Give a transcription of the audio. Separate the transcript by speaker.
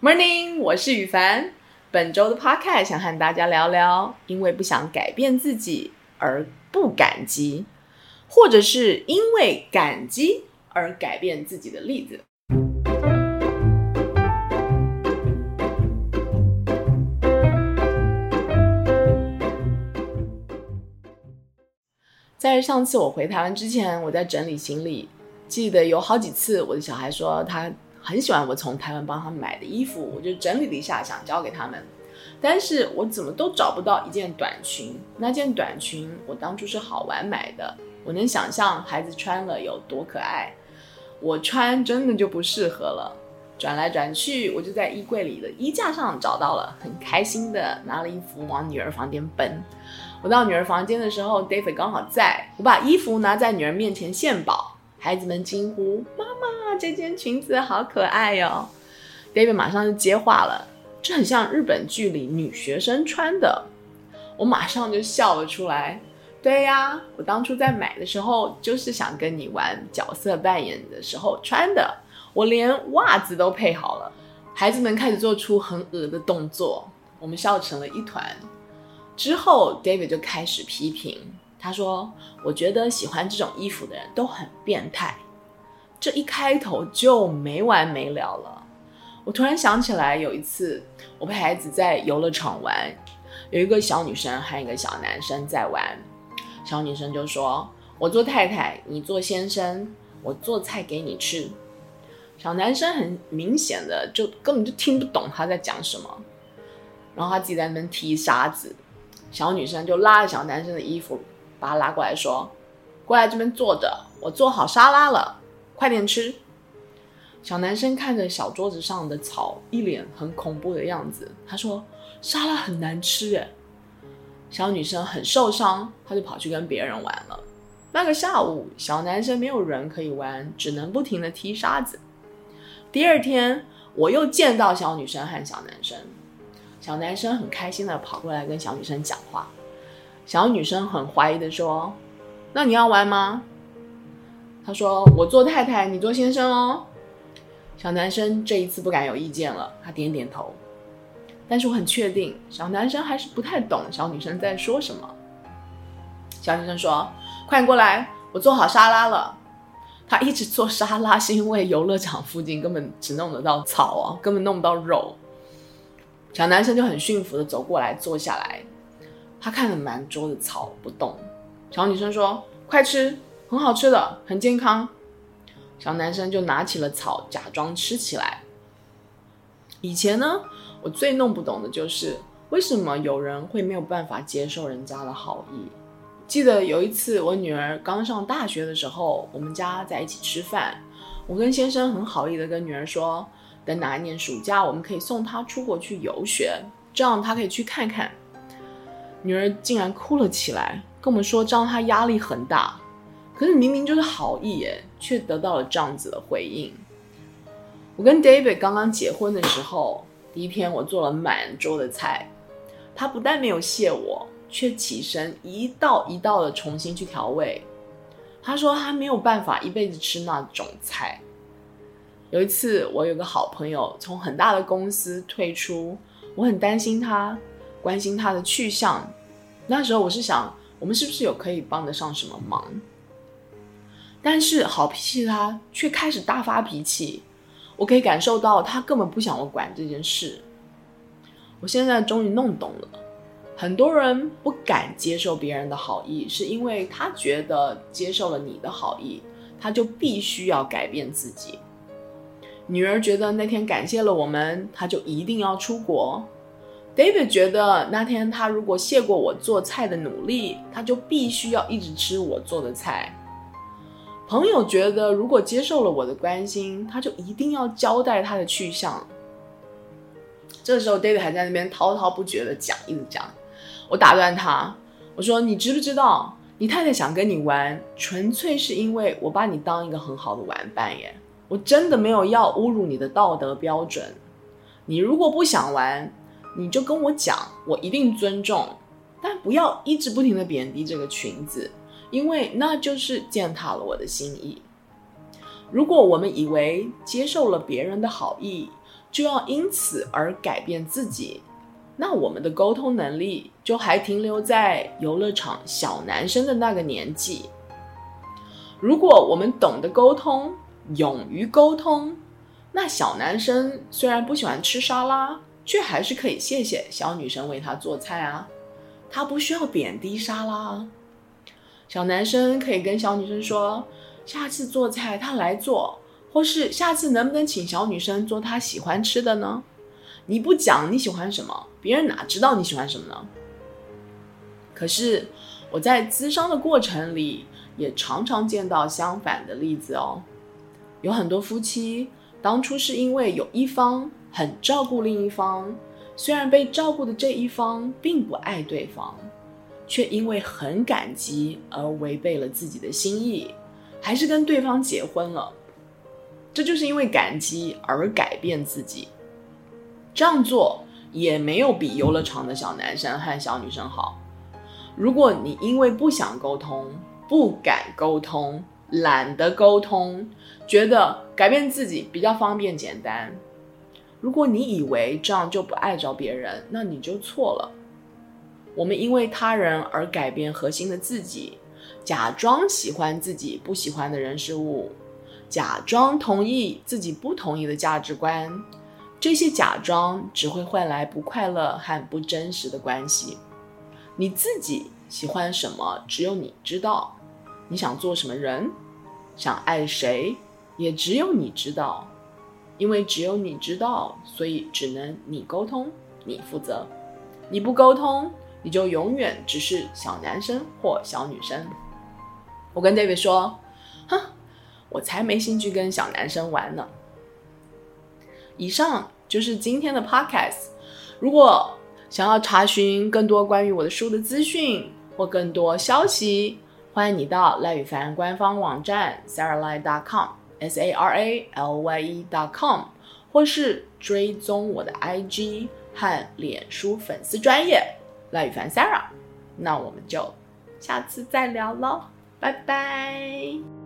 Speaker 1: Morning，我是宇凡。本周的 Podcast 想和大家聊聊，因为不想改变自己而不感激，或者是因为感激而改变自己的例子。在上次我回台湾之前，我在整理行李，记得有好几次我的小孩说他很喜欢我从台湾帮他们买的衣服，我就整理了一下，想交给他们，但是我怎么都找不到一件短裙。那件短裙我当初是好玩买的，我能想象孩子穿了有多可爱，我穿真的就不适合了。转来转去，我就在衣柜里的衣架上找到了，很开心的拿了衣服往女儿房间奔。我到女儿房间的时候，David 刚好在，我把衣服拿在女儿面前献宝，孩子们惊呼：“妈妈，这件裙子好可爱哟！”David 马上就接话了：“这很像日本剧里女学生穿的。”我马上就笑了出来：“对呀，我当初在买的时候就是想跟你玩角色扮演的时候穿的，我连袜子都配好了。”孩子们开始做出很恶的动作，我们笑成了一团。之后，David 就开始批评。他说：“我觉得喜欢这种衣服的人都很变态。”这一开头就没完没了了。我突然想起来，有一次我陪孩子在游乐场玩，有一个小女生和一个小男生在玩。小女生就说：“我做太太，你做先生，我做菜给你吃。”小男生很明显的就根本就听不懂他在讲什么，然后他自己在那边踢沙子。小女生就拉着小男生的衣服，把他拉过来说：“过来这边坐着，我做好沙拉了，快点吃。”小男生看着小桌子上的草，一脸很恐怖的样子。他说：“沙拉很难吃。”诶。小女生很受伤，她就跑去跟别人玩了。那个下午，小男生没有人可以玩，只能不停地踢沙子。第二天，我又见到小女生和小男生。小男生很开心的跑过来跟小女生讲话，小女生很怀疑的说：“那你要玩吗？”他说：“我做太太，你做先生哦。”小男生这一次不敢有意见了，他点点头。但是我很确定，小男生还是不太懂小女生在说什么。小女生说：“快过来，我做好沙拉了。”他一直做沙拉是因为游乐场附近根本只弄得到草啊，根本弄不到肉。小男生就很驯服的走过来坐下来，他看了满桌的草不动。小女生说：“快吃，很好吃的，很健康。”小男生就拿起了草，假装吃起来。以前呢，我最弄不懂的就是为什么有人会没有办法接受人家的好意。记得有一次我女儿刚上大学的时候，我们家在一起吃饭，我跟先生很好意的跟女儿说。等哪一年暑假，我们可以送她出国去游学，这样她可以去看看。女儿竟然哭了起来，跟我们说这样她压力很大。可是明明就是好意耶，却得到了这样子的回应。我跟 David 刚刚结婚的时候，第一天我做了满桌的菜，他不但没有谢我，却起身一道一道的重新去调味。他说他没有办法一辈子吃那种菜。有一次，我有个好朋友从很大的公司退出，我很担心他，关心他的去向。那时候我是想，我们是不是有可以帮得上什么忙？但是好脾气的他却开始大发脾气，我可以感受到他根本不想我管这件事。我现在终于弄懂了，很多人不敢接受别人的好意，是因为他觉得接受了你的好意，他就必须要改变自己。女儿觉得那天感谢了我们，她就一定要出国。David 觉得那天他如果谢过我做菜的努力，他就必须要一直吃我做的菜。朋友觉得如果接受了我的关心，他就一定要交代他的去向。这时候 David 还在那边滔滔不绝的讲，一直讲。我打断他，我说：“你知不知道，你太太想跟你玩，纯粹是因为我把你当一个很好的玩伴耶。”我真的没有要侮辱你的道德标准。你如果不想玩，你就跟我讲，我一定尊重。但不要一直不停的贬低这个裙子，因为那就是践踏了我的心意。如果我们以为接受了别人的好意，就要因此而改变自己，那我们的沟通能力就还停留在游乐场小男生的那个年纪。如果我们懂得沟通，勇于沟通，那小男生虽然不喜欢吃沙拉，却还是可以谢谢小女生为他做菜啊。他不需要贬低沙拉。小男生可以跟小女生说：“下次做菜他来做，或是下次能不能请小女生做他喜欢吃的呢？”你不讲你喜欢什么，别人哪知道你喜欢什么呢？可是我在咨商的过程里。也常常见到相反的例子哦，有很多夫妻当初是因为有一方很照顾另一方，虽然被照顾的这一方并不爱对方，却因为很感激而违背了自己的心意，还是跟对方结婚了。这就是因为感激而改变自己，这样做也没有比游乐场的小男生和小女生好。如果你因为不想沟通，不敢沟通，懒得沟通，觉得改变自己比较方便简单。如果你以为这样就不碍着别人，那你就错了。我们因为他人而改变核心的自己，假装喜欢自己不喜欢的人事物，假装同意自己不同意的价值观，这些假装只会换来不快乐和不真实的关系。你自己喜欢什么，只有你知道。你想做什么人，想爱谁，也只有你知道，因为只有你知道，所以只能你沟通，你负责。你不沟通，你就永远只是小男生或小女生。我跟 David 说：“哼，我才没兴趣跟小男生玩呢。”以上就是今天的 Podcast。如果想要查询更多关于我的书的资讯或更多消息，欢迎你到赖宇凡官方网站 SarahLai.com saralye.com，s a r a l y e.com，或是追踪我的 IG 和脸书粉丝专业赖宇凡 Sarah。那我们就下次再聊喽，拜拜。